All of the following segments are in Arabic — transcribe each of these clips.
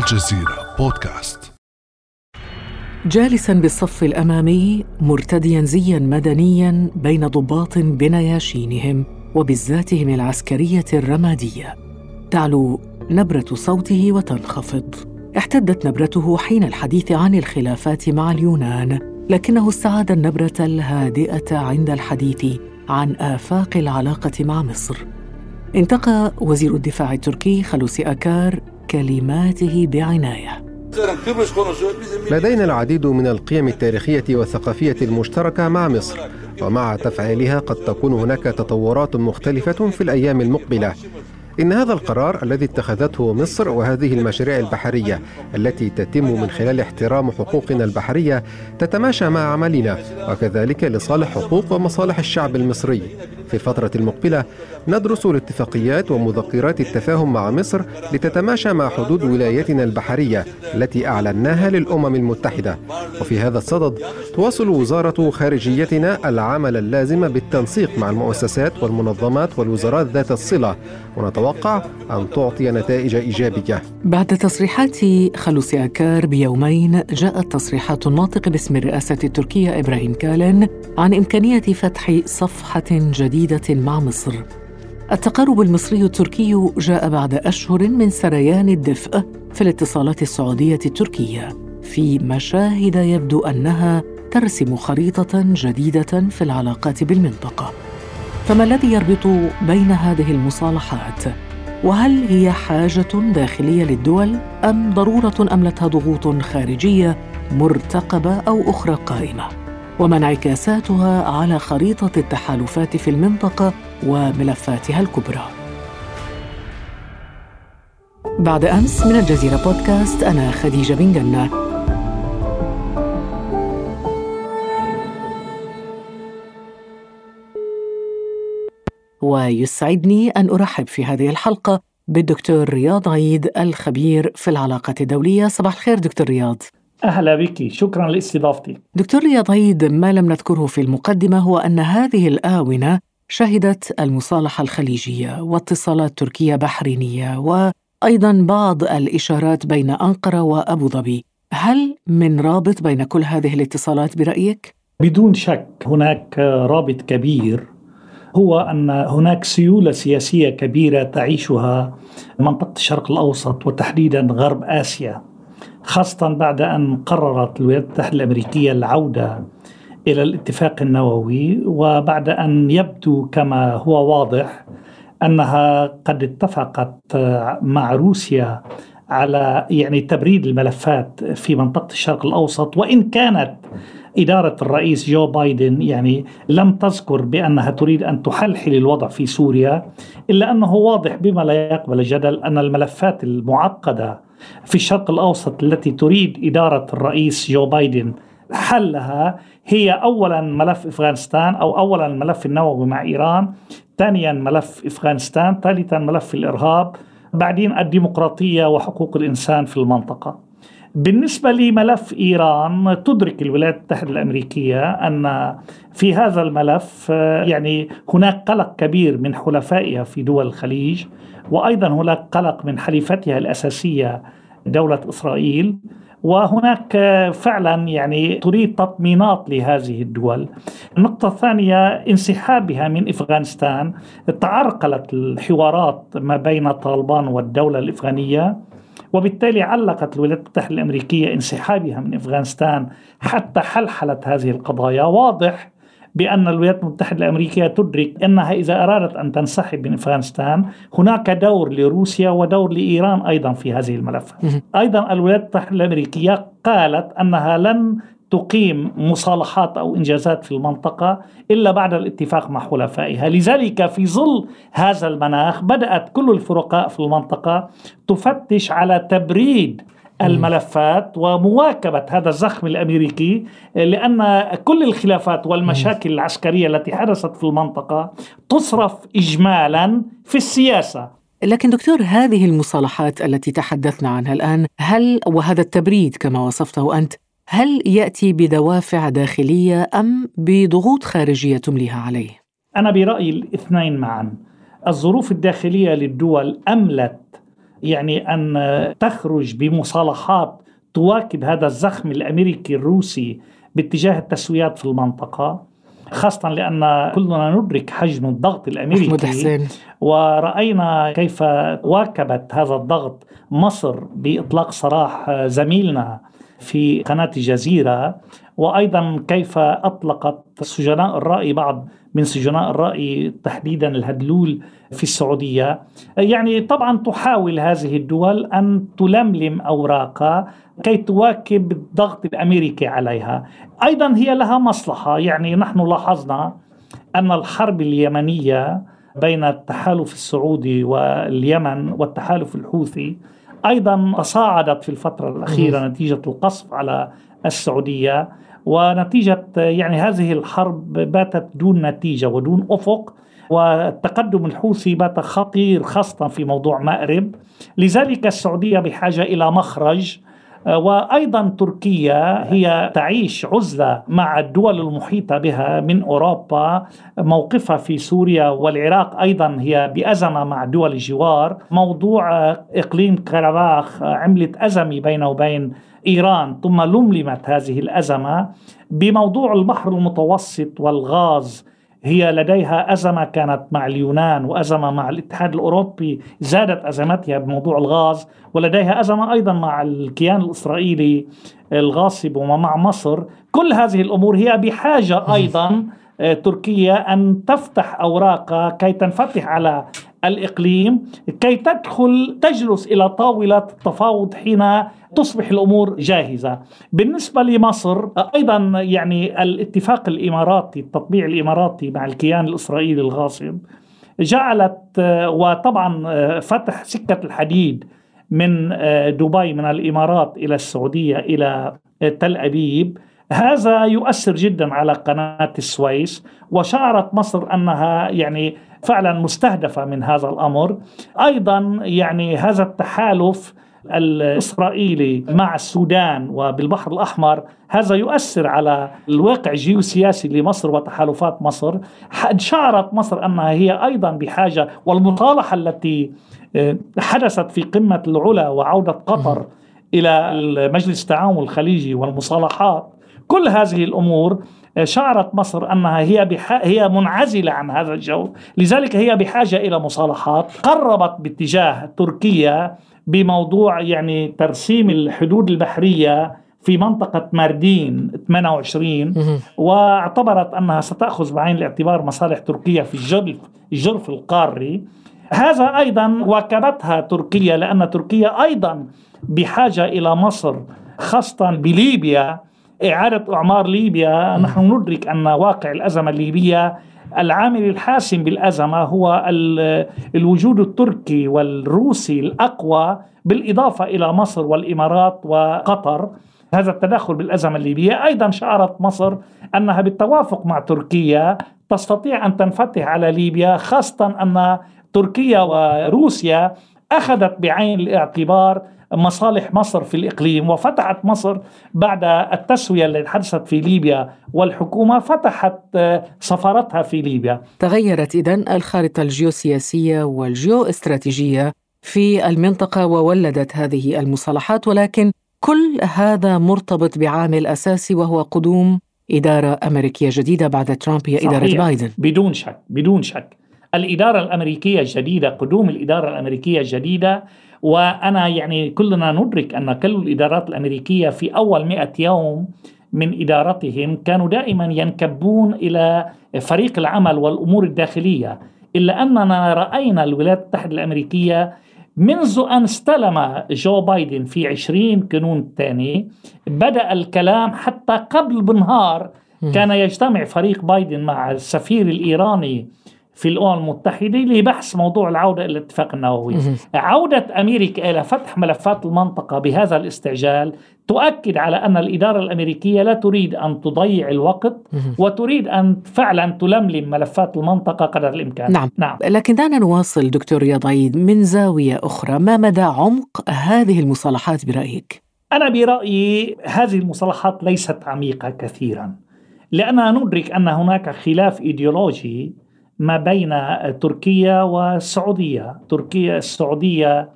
الجزيرة بودكاست. جالسا بالصف الأمامي مرتديا زيا مدنيا بين ضباط بنياشينهم وبزاتهم العسكرية الرمادية. تعلو نبرة صوته وتنخفض. احتدت نبرته حين الحديث عن الخلافات مع اليونان لكنه استعاد النبرة الهادئة عند الحديث عن آفاق العلاقة مع مصر. انتقى وزير الدفاع التركي خلوسي أكار كلماته بعناية لدينا العديد من القيم التاريخية والثقافية المشتركة مع مصر ومع تفعيلها قد تكون هناك تطورات مختلفة في الأيام المقبلة إن هذا القرار الذي اتخذته مصر وهذه المشاريع البحرية التي تتم من خلال احترام حقوقنا البحرية تتماشى مع عملنا وكذلك لصالح حقوق ومصالح الشعب المصري. في الفترة المقبلة ندرس الاتفاقيات ومذكرات التفاهم مع مصر لتتماشى مع حدود ولايتنا البحرية التي أعلناها للأمم المتحدة. وفي هذا الصدد تواصل وزارة خارجيتنا العمل اللازم بالتنسيق مع المؤسسات والمنظمات والوزارات ذات الصلة ونتوقع أن تعطي نتائج إيجابية بعد تصريحات خلوصي أكار بيومين جاءت تصريحات الناطق باسم الرئاسة التركية إبراهيم كالن عن إمكانية فتح صفحة جديدة مع مصر التقارب المصري التركي جاء بعد أشهر من سريان الدفء في الاتصالات السعودية التركية في مشاهد يبدو أنها ترسم خريطة جديدة في العلاقات بالمنطقة. فما الذي يربط بين هذه المصالحات؟ وهل هي حاجة داخلية للدول أم ضرورة املتها ضغوط خارجية مرتقبة أو أخرى قائمة؟ وما انعكاساتها على خريطة التحالفات في المنطقة وملفاتها الكبرى. بعد أمس من الجزيرة بودكاست أنا خديجة بن جنة. ويسعدني أن أرحب في هذه الحلقة بالدكتور رياض عيد الخبير في العلاقات الدولية. صباح الخير دكتور رياض. أهلا بك شكرا لاستضافتي دكتور رياض عيد ما لم نذكره في المقدمة هو أن هذه الآونة شهدت المصالحة الخليجية واتصالات تركية بحرينية وأيضا بعض الإشارات بين أنقرة وأبو ظبي هل من رابط بين كل هذه الاتصالات برأيك؟ بدون شك هناك رابط كبير هو أن هناك سيولة سياسية كبيرة تعيشها منطقة الشرق الأوسط وتحديدا غرب آسيا خاصة بعد أن قررت الولايات المتحدة الأمريكية العودة إلى الاتفاق النووي وبعد أن يبدو كما هو واضح أنها قد اتفقت مع روسيا على يعني تبريد الملفات في منطقة الشرق الأوسط وإن كانت إدارة الرئيس جو بايدن يعني لم تذكر بأنها تريد أن تحلحل الوضع في سوريا إلا أنه واضح بما لا يقبل الجدل أن الملفات المعقدة في الشرق الأوسط التي تريد إدارة الرئيس جو بايدن حلها هي اولا ملف أفغانستان أو اولا الملف النووي مع إيران ثانيا ملف أفغانستان ثالثا ملف الإرهاب بعدين الديمقراطية وحقوق الإنسان في المنطقة. بالنسبة لملف إيران تدرك الولايات المتحدة الأمريكية أن في هذا الملف يعني هناك قلق كبير من حلفائها في دول الخليج وأيضا هناك قلق من حليفتها الأساسية دولة إسرائيل. وهناك فعلا يعني تريد تطمينات لهذه الدول. النقطة الثانية انسحابها من أفغانستان تعرقلت الحوارات ما بين طالبان والدولة الأفغانية وبالتالي علقت الولايات المتحدة الأمريكية انسحابها من أفغانستان حتى حلحلت هذه القضايا واضح بأن الولايات المتحدة الأمريكية تدرك أنها إذا أرادت أن تنسحب من أفغانستان هناك دور لروسيا ودور لإيران أيضا في هذه الملفات أيضا الولايات المتحدة الأمريكية قالت أنها لن تقيم مصالحات أو إنجازات في المنطقة إلا بعد الاتفاق مع حلفائها، لذلك في ظل هذا المناخ بدأت كل الفرقاء في المنطقة تفتش على تبريد الملفات ومواكبة هذا الزخم الأمريكي لأن كل الخلافات والمشاكل العسكرية التي حدثت في المنطقة تصرف إجمالا في السياسة لكن دكتور هذه المصالحات التي تحدثنا عنها الآن هل وهذا التبريد كما وصفته أنت هل يأتي بدوافع داخلية أم بضغوط خارجية تمليها عليه؟ أنا برأيي الاثنين معا. الظروف الداخلية للدول أملت يعني أن تخرج بمصالحات تواكب هذا الزخم الأمريكي الروسي باتجاه التسويات في المنطقة خاصة لأن كلنا ندرك حجم الضغط الأمريكي حسين. ورأينا كيف واكبت هذا الضغط مصر بإطلاق سراح زميلنا في قناة الجزيرة وأيضا كيف أطلقت سجناء الرأي بعض من سجناء الرأي تحديدا الهدلول في السعودية. يعني طبعا تحاول هذه الدول أن تلملم أوراقها كي تواكب الضغط الأمريكي عليها. أيضا هي لها مصلحة. يعني نحن لاحظنا أن الحرب اليمنية بين التحالف السعودي واليمن والتحالف الحوثي أيضا تصاعدت في الفترة الأخيرة نتيجة القصف على السعودية. ونتيجة يعني هذه الحرب باتت دون نتيجة ودون أفق. والتقدم الحوثي بات خطير خاصة في موضوع مأرب. لذلك السعودية بحاجة إلى مخرج. وأيضا تركيا هي تعيش عزلة مع الدول المحيطة بها من أوروبا. موقفها في سوريا والعراق أيضا هي بأزمة مع دول الجوار. موضوع إقليم كرباخ عملت أزمة بينه وبين إيران ثم لملمت هذه الأزمة. بموضوع البحر المتوسط والغاز هي لديها أزمة كانت مع اليونان وأزمة مع الاتحاد الأوروبي زادت أزمتها بموضوع الغاز ولديها أزمة أيضا مع الكيان الإسرائيلي الغاصب ومع مصر. كل هذه الأمور هي بحاجة أيضا آه، تركيا أن تفتح أوراقها كي تنفتح على الإقليم كي تدخل تجلس إلى طاولة التفاوض حين تصبح الأمور جاهزة. بالنسبة لمصر أيضا يعني الاتفاق الإماراتي التطبيع الإماراتي مع الكيان الإسرائيلي الغاصب جعلت وطبعا فتح سكة الحديد من دبي من الإمارات إلى السعودية إلى تل أبيب هذا يؤثر جدا على قناة السويس وشعرت مصر أنها يعني فعلا مستهدفة من هذا الأمر. أيضا يعني هذا التحالف الإسرائيلي مع السودان وبالبحر الأحمر هذا يؤثر على الواقع الجيوسياسي لمصر وتحالفات مصر. شعرت مصر أنها هي أيضا بحاجة والمصالحة التي آه، حدثت في قمة العلا وعودة قطر إلى مجلس التعاون الخليجي والمصالحات. كل هذه الأمور آه، شعرت مصر أنها هي بح... هي منعزلة عن هذا الجو، لذلك هي بحاجة إلى مصالحات، قربت باتجاه تركيا بموضوع يعني ترسيم الحدود البحرية في منطقة ماردين 28 واعتبرت أنها ستأخذ بعين الاعتبار مصالح تركيا في الجرف, الجرف القاري. هذا أيضا واكبتها تركيا لأن تركيا أيضا بحاجة إلى مصر خاصة بليبيا إعادة إعمار ليبيا نحن ندرك أن واقع الأزمة الليبية العامل الحاسم بالأزمة هو الوجود التركي والروسي الأقوى بالإضافة إلى مصر والإمارات وقطر. هذا التدخل بالأزمة الليبية أيضا شعرت مصر أنها بالتوافق مع تركيا تستطيع أن تنفتح على ليبيا خاصة أن تركيا وروسيا أخذت بعين الاعتبار مصالح مصر في الإقليم وفتحت مصر بعد التسوية التي حدثت في ليبيا والحكومة فتحت آه، سفارتها في ليبيا. تغيرت إذن الخارطة الجيوسياسية والجيو استراتيجية في المنطقة وولدت هذه المصالحات ولكن كل هذا مرتبط بعامل أساسي وهو قدوم إدارة أمريكية جديدة بعد ترامب هي إدارة بايدن. بدون شك بدون شك. الإدارة الأمريكية الجديدة قدوم الإدارة الأمريكية الجديدة وأنا يعني كلنا ندرك أن كل الإدارات الأمريكية في أول مئة يوم من إدارتهم كانوا دائما ينكبون إلى فريق العمل والأمور الداخلية إلا أننا رأينا الولايات المتحدة الأمريكية منذ أن استلم جو بايدن في 20 كانون الثاني بدأ الكلام حتى قبل بنهار كان يجتمع فريق بايدن مع السفير الإيراني في الأمم المتحدة لبحث موضوع العودة إلى الاتفاق النووي. عودة أمريكا إلى فتح ملفات المنطقة بهذا الاستعجال تؤكد على أن الإدارة الأمريكية لا تريد أن تضيع الوقت وتريد أن فعلا تلملم ملفات المنطقة قدر الإمكان. نعم, نعم. لكن دعنا نواصل دكتور رياض عيد من زاوية أخرى. ما مدى عمق هذه المصالحات برأيك؟ أنا برأيي هذه المصالحات ليست عميقة كثيرا لأننا ندرك أن هناك خلاف إيديولوجي ما بين تركيا والسعودية تركيا السعودية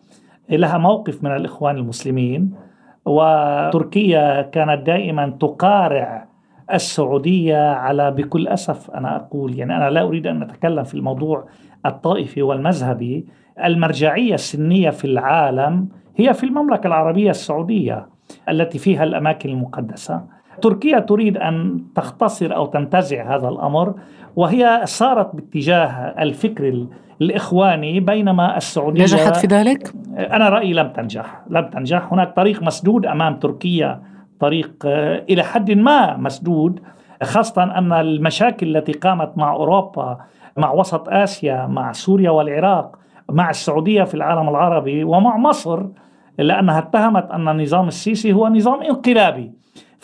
لها موقف من الإخوان المسلمين وتركيا كانت دائما تقارع السعودية على بكل أسف. أنا أقول يعني أنا لا أريد أن أتكلم في الموضوع الطائفي والمذهبي. المرجعية السنية في العالم هي في المملكة العربية السعودية التي فيها الأماكن المقدسة. تركيا تريد أن تختصر أو تنتزع هذا الأمر وهي صارت باتجاه الفكر الإخواني بينما السعودية نجحت في ذلك؟ أنا رأيي لم تنجح لم تنجح هناك طريق مسدود أمام تركيا طريق آه، إلى حد ما مسدود خاصة أن المشاكل التي قامت مع أوروبا مع وسط آسيا مع سوريا والعراق مع السعودية في العالم العربي ومع مصر لأنها اتهمت أن النظام السيسي هو نظام انقلابي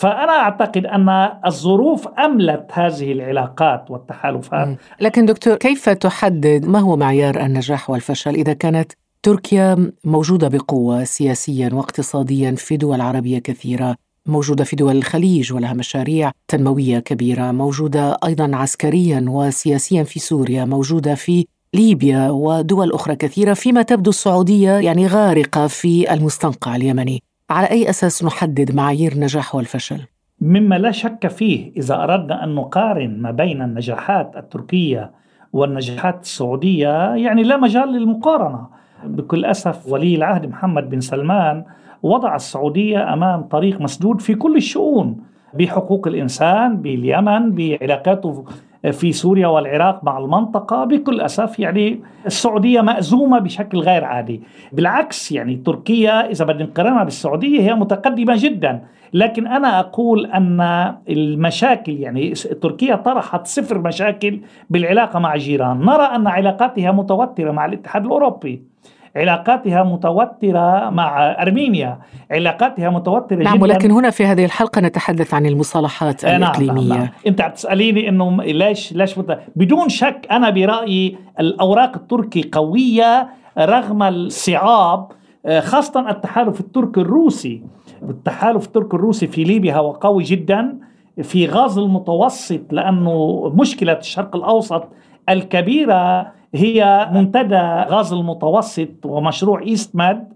فأنا أعتقد أن الظروف أملت هذه العلاقات والتحالفات. لكن دكتور كيف تحدد ما هو معيار النجاح والفشل إذا كانت تركيا موجودة بقوة سياسيا واقتصاديا في دول عربية كثيرة موجودة في دول الخليج ولها مشاريع تنموية كبيرة موجودة أيضا عسكريا وسياسيا في سوريا موجودة في ليبيا ودول أخرى كثيرة فيما تبدو السعودية يعني غارقة في المستنقع اليمني. على أي أساس نحدد معايير النجاح والفشل؟ مما لا شك فيه إذا أردنا أن نقارن ما بين النجاحات التركية والنجاحات السعودية يعني لا مجال للمقارنة بكل أسف ولي العهد محمد بن سلمان وضع السعودية أمام طريق مسدود في كل الشؤون بحقوق الإنسان باليمن بعلاقاته في سوريا والعراق مع المنطقة بكل أسف يعني السعودية مأزومة بشكل غير عادي. بالعكس يعني تركيا إذا بدنا نقارنها بالسعودية هي متقدمة جدا. لكن أنا أقول أن المشاكل يعني تركيا طرحت صفر مشاكل بالعلاقة مع جيران. نرى أن علاقاتها متوترة مع الاتحاد الأوروبي. علاقاتها متوترة مع أرمينيا. علاقاتها متوترة نعم جدا. ولكن هنا في هذه الحلقة نتحدث عن المصالحات آه، نعم الإقليمية. نعم. نعم. أنت عم تسأليني أنه ليش ليش بدون شك أنا برأيي الأوراق التركي قوية رغم الصعاب آه، خاصة التحالف التركي الروسي. التحالف التركي الروسي في ليبيا هو قوي جدا في غاز المتوسط لأنه مشكلة الشرق الأوسط الكبيرة هي منتدى غاز المتوسط ومشروع إيست ماد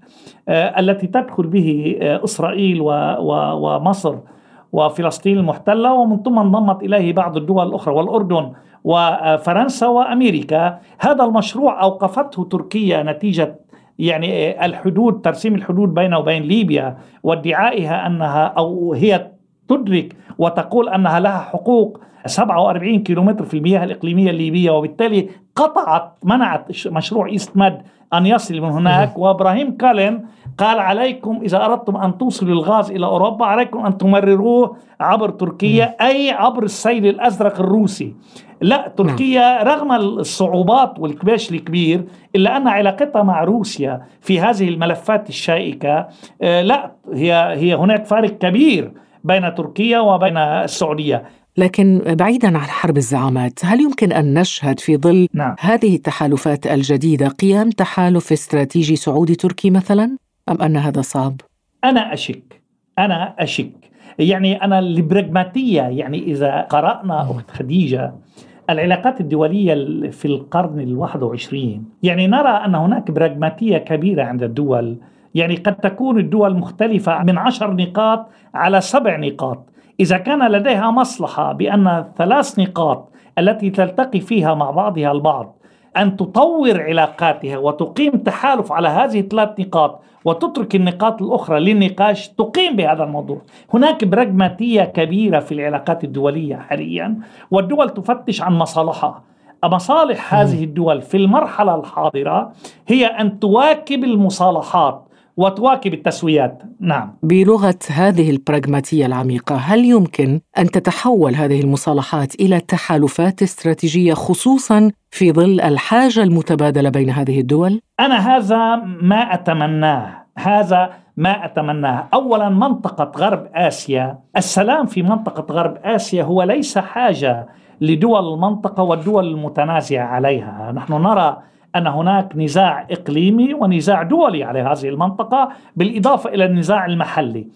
آه، التي تدخل به آه، إسرائيل ومصر وفلسطين المحتلة. ومن ثم انضمت إليه بعض الدول الأخرى والأردن وفرنسا وأمريكا. هذا المشروع أوقفته تركيا نتيجة يعني آه، الحدود ترسيم الحدود بينه وبين ليبيا وادعائها أنها أو هي تدرك وتقول أنها لها حقوق 47 كيلومتر في المياه الإقليمية الليبية وبالتالي قطعت منعت مشروع إيست ماد أن يصل من هناك. وإبراهيم كالين قال عليكم إذا أردتم أن توصلوا الغاز إلى أوروبا عليكم أن تمرروه عبر تركيا أي عبر السيل الأزرق الروسي. لا تركيا رغم الصعوبات والكباش الكبير إلا أن علاقتها مع روسيا في هذه الملفات الشائكة آه، لا هي هي هناك فارق كبير بين تركيا وبين السعودية. لكن بعيدا عن حرب الزعامات هل يمكن أن نشهد في ظل نعم. هذه التحالفات الجديدة قيام تحالف استراتيجي سعودي تركي مثلا؟ أم أن هذا صعب؟ أنا أشك. أنا أشك. يعني أنا البراغماتيه يعني إذا قرأنا أخت خديجة العلاقات الدولية في القرن الواحد وعشرين. يعني نرى أن هناك براغماتية كبيرة عند الدول يعني قد تكون الدول مختلفة من عشر نقاط على سبع نقاط. إذا كان لديها مصلحة بأن الثلاث نقاط التي تلتقي فيها مع بعضها البعض أن تطور علاقاتها وتقيم تحالف على هذه الثلاث نقاط وتترك النقاط الأخرى للنقاش تقيم بهذا الموضوع. هناك براغماتية كبيرة في العلاقات الدولية حاليا والدول تفتش عن مصالحها. مصالح هذه الدول في المرحلة الحاضرة هي أن تواكب المصالحات وتواكب التسويات. نعم. بلغة هذه البراغماتية العميقة هل يمكن أن تتحول هذه المصالحات إلى تحالفات استراتيجية خصوصا في ظل الحاجة المتبادلة بين هذه الدول؟ أنا هذا ما أتمناه. هذا ما أتمناه. أولا منطقة غرب آسيا. السلام في منطقة غرب آسيا هو ليس حاجة لدول المنطقة والدول المتنازعة عليها. نحن نرى أن هناك نزاع إقليمي ونزاع دولي على هذه المنطقة بالإضافة إلى النزاع المحلي.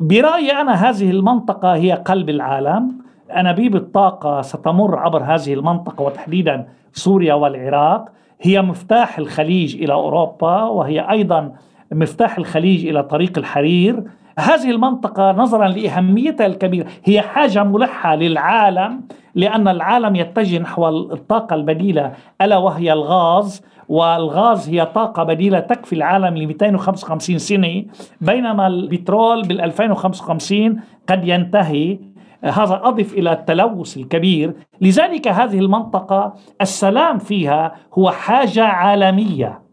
برأيي أنا هذه المنطقة هي قلب العالم. أنابيب الطاقة ستمر عبر هذه المنطقة وتحديدا سوريا والعراق. هي مفتاح الخليج إلى أوروبا وهي أيضا مفتاح الخليج إلى طريق الحرير. هذه المنطقة نظرا لأهميتها الكبيرة. هي حاجة ملحة للعالم لأن العالم يتجه نحو الطاقة البديلة ألا وهي الغاز والغاز هي طاقة بديلة تكفي العالم ل 255 سنة بينما البترول بال 2055 قد ينتهي. هذا أضف إلى التلوث الكبير. لذلك هذه المنطقة السلام فيها هو حاجة عالمية.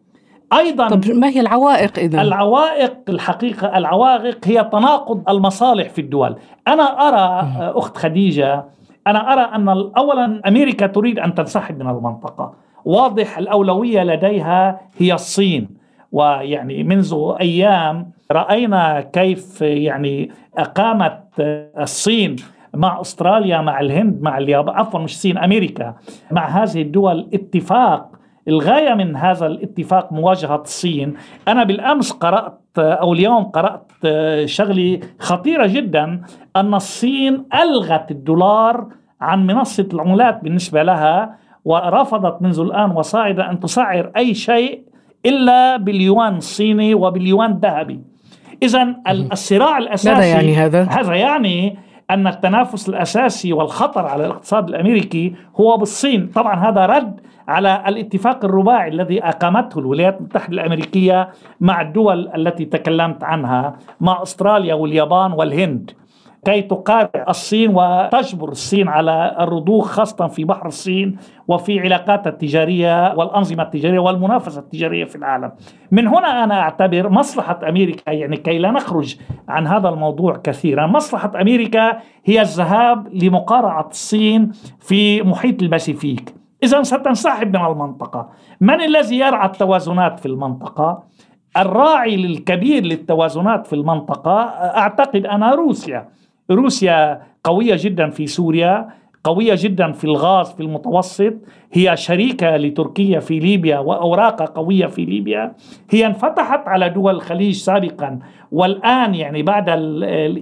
أيضا طب ما هي العوائق اذا؟ العوائق الحقيقة العوائق هي تناقض المصالح في الدول، أنا أرى أخت خديجة أنا أرى أن اولا أمريكا تريد أن تنسحب من المنطقة، واضح الأولوية لديها هي الصين. ويعني منذ أيام رأينا كيف يعني أقامت الصين مع أستراليا مع الهند مع اليابان عفوا مش الصين أمريكا مع هذه الدول اتفاق الغاية من هذا الاتفاق مواجهة الصين. أنا بالأمس قرأت أو اليوم قرأت شغلة خطيرة جدا أن الصين ألغت الدولار عن منصة العملات بالنسبة لها ورفضت منذ الآن وصاعدا أن تسعر أي شيء إلا باليوان الصيني وباليوان الذهبي. اذا الصراع الأساسي ماذا يعني هذا؟ هذا يعني أن التنافس الأساسي والخطر على الاقتصاد الأمريكي هو بالصين، طبعا هذا رد على الاتفاق الرباعي الذي أقامته الولايات المتحدة الأمريكية مع الدول التي تكلمت عنها، مع أستراليا واليابان والهند. كي تقارع الصين وتجبر الصين على الرضوخ خاصة في بحر الصين وفي علاقاتها التجارية والأنظمة التجارية والمنافسة التجارية في العالم. من هنا أنا أعتبر مصلحة أمريكا يعني كي لا نخرج عن هذا الموضوع كثيرا مصلحة أمريكا هي الذهاب لمقارعة الصين في محيط الباسيفيك. إذا ستنسحب من المنطقة. من الذي يرعى التوازنات في المنطقة؟ الراعي الكبير للتوازنات في المنطقة أعتقد أنا روسيا. روسيا قوية جدا في سوريا قوية جدا في الغاز في المتوسط. هي شريكة لتركيا في ليبيا وأوراقها قوية في ليبيا. هي انفتحت على دول الخليج سابقا. والآن يعني بعد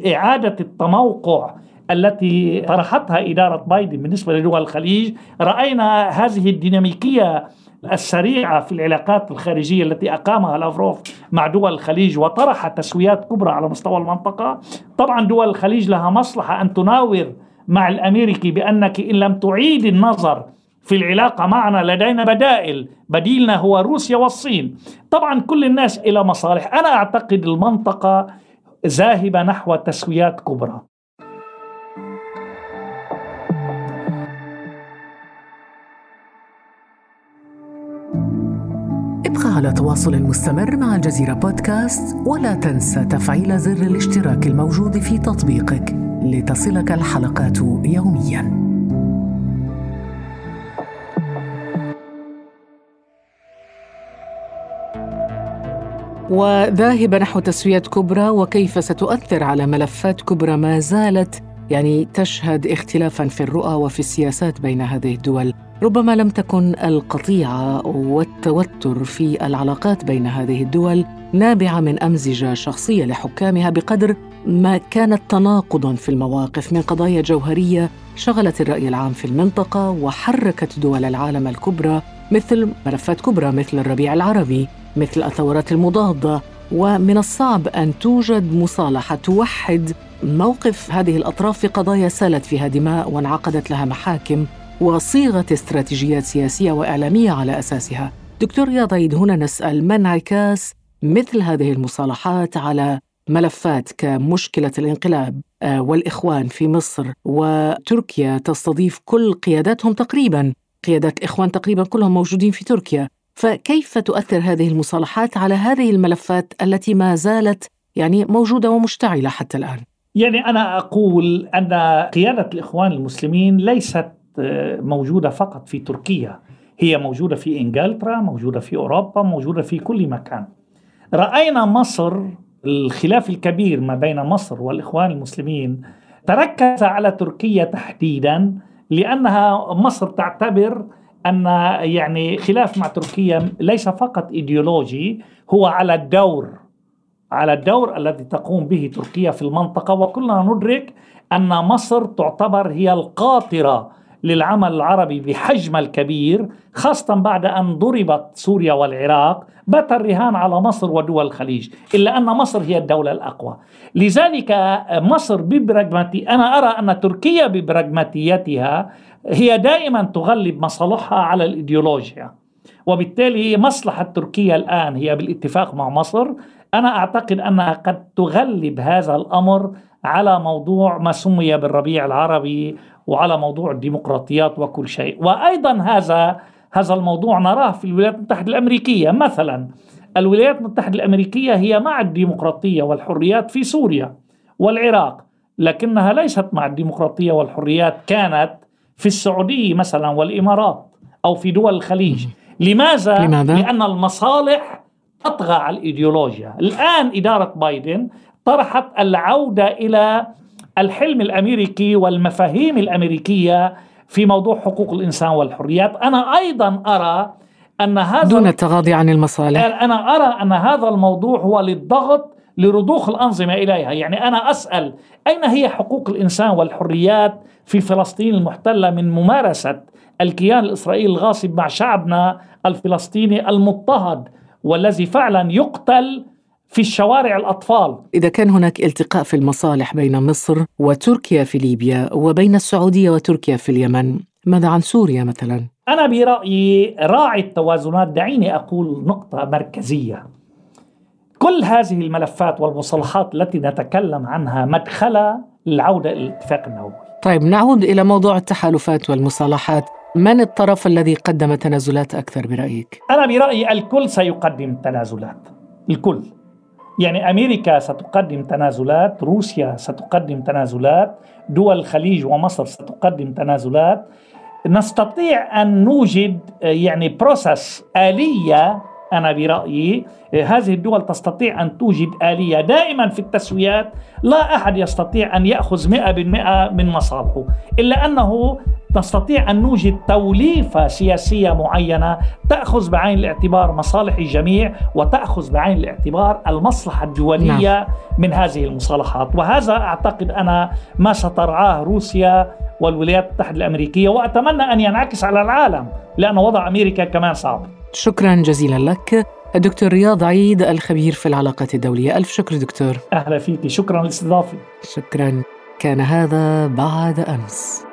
إعادة التموقع التي طرحتها إدارة بايدن بالنسبة لدول الخليج رأينا هذه الديناميكية السريعة في العلاقات الخارجية التي أقامها لافروف مع دول الخليج وطرح تسويات كبرى على مستوى المنطقة. طبعا دول الخليج لها مصلحة أن تناور مع الأمريكي بأنك إن لم تعيد النظر في العلاقة معنا لدينا بدائل. بديلنا هو روسيا والصين. طبعا كل الناس إلى مصالح. أنا أعتقد المنطقة ذاهبة نحو تسويات كبرى. على تواصل مستمر مع الجزيرة بودكاست ولا تنسى تفعيل زر الاشتراك الموجود في تطبيقك لتصلك الحلقات يومياً. وذاهبة نحو تسويات كبرى وكيف ستؤثر على ملفات كبرى ما زالت يعني تشهد اختلافا في الرؤى وفي السياسات بين هذه الدول ربما لم تكن القطيعه والتوتر في العلاقات بين هذه الدول نابعة من أمزجة شخصية لحكامها بقدر ما كانت تناقضا في المواقف من قضايا جوهرية شغلت الرأي العام في المنطقة وحركت دول العالم الكبرى مثل ملفات كبرى مثل الربيع العربي مثل الثورات المضادة. ومن الصعب أن توجد مصالحة توحد موقف هذه الأطراف في قضايا سالت فيها دماء وانعقدت لها محاكم. وصيغة استراتيجيات سياسية وإعلامية على أساسها. دكتور رياض عيد هنا نسأل ما انعكاس مثل هذه المصالحات على ملفات كمشكلة الانقلاب آه، والإخوان في مصر وتركيا تستضيف كل قياداتهم تقريبا، قيادات الاخوان تقريبا كلهم موجودين في تركيا، فكيف تؤثر هذه المصالحات على هذه الملفات التي ما زالت يعني موجودة ومشتعلة حتى الآن؟ يعني أنا أقول أن قيادة الإخوان المسلمين ليست موجودة فقط في تركيا. هي موجودة في إنجلترا موجودة في أوروبا موجودة في كل مكان. رأينا مصر الخلاف الكبير ما بين مصر والإخوان المسلمين تركز على تركيا تحديدا لأنها مصر تعتبر أن يعني خلاف مع تركيا ليس فقط إيديولوجي هو على الدور على الدور الذي تقوم به تركيا في المنطقة. وكلنا ندرك أن مصر تعتبر هي القاطرة للعمل العربي بحجم الكبير خاصة بعد أن ضربت سوريا والعراق بات الرهان على مصر ودول الخليج إلا أن مصر هي الدولة الأقوى. لذلك مصر ببراغماتي أنا أرى أن تركيا ببراغماتيتها هي دائما تغلب مصالحها على الإيديولوجيا وبالتالي مصلحة تركيا الآن هي بالاتفاق مع مصر. أنا أعتقد أنها قد تغلب هذا الأمر على موضوع ما سمي بالربيع العربي وعلى موضوع الديمقراطيات وكل شيء. وأيضا هذا هذا الموضوع نراه في الولايات المتحدة الأمريكية. مثلا الولايات المتحدة الأمريكية هي مع الديمقراطية والحريات في سوريا والعراق لكنها ليست مع الديمقراطية والحريات. كانت في السعودية مثلا والإمارات أو في دول الخليج. لماذا؟ لماذا؟ لأن المصالح تطغى على الإيديولوجيا. الآن إدارة بايدن طرحت العودة إلى الحلم الأمريكي والمفاهيم الأمريكية في موضوع حقوق الإنسان والحريات. أنا أيضا أرى أن هذا دون التغاضي عن المصالح. أنا أرى أن هذا الموضوع هو للضغط لرضوخ الأنظمة إليها. يعني أنا أسأل أين هي حقوق الإنسان والحريات في فلسطين المحتلة من ممارسة الكيان الإسرائيلي الغاصب مع شعبنا الفلسطيني المضطهد والذي فعلا يقتل في الشوارع الأطفال. إذا كان هناك التقاء في المصالح بين مصر وتركيا في ليبيا وبين السعودية وتركيا في اليمن ماذا عن سوريا مثلا؟ أنا برأيي راعي التوازنات دعيني أقول نقطة مركزية. كل هذه الملفات والمصطلحات التي نتكلم عنها مدخلة للعودة إلى الاتفاق النووي. طيب نعود إلى موضوع التحالفات والمصالحات. من الطرف الذي قدم تنازلات أكثر برأيك؟ أنا برأيي الكل سيقدم تنازلات الكل. يعني أمريكا ستقدم تنازلات روسيا ستقدم تنازلات دول الخليج ومصر ستقدم تنازلات. نستطيع أن نوجد يعني بروسس آلية أنا برأيي هذه الدول تستطيع أن توجد آلية دائما في التسويات لا أحد يستطيع أن يأخذ مئة بالمئة من مصالحه إلا أنه نستطيع أن نوجد توليفة سياسية معينة تأخذ بعين الاعتبار مصالح الجميع وتأخذ بعين الاعتبار المصلحة الدولية نعم. من هذه المصالحات وهذا أعتقد أنا ما سترعاه روسيا والولايات المتحدة الأمريكية وأتمنى أن ينعكس على العالم لأن وضع أمريكا كمان صعب شكرا جزيلا لك. الدكتور رياض عيد الخبير في العلاقات الدولية. ألف شكر دكتور. أهلا فيك. شكرا لاستضافتي شكرا. كان هذا بعد أمس.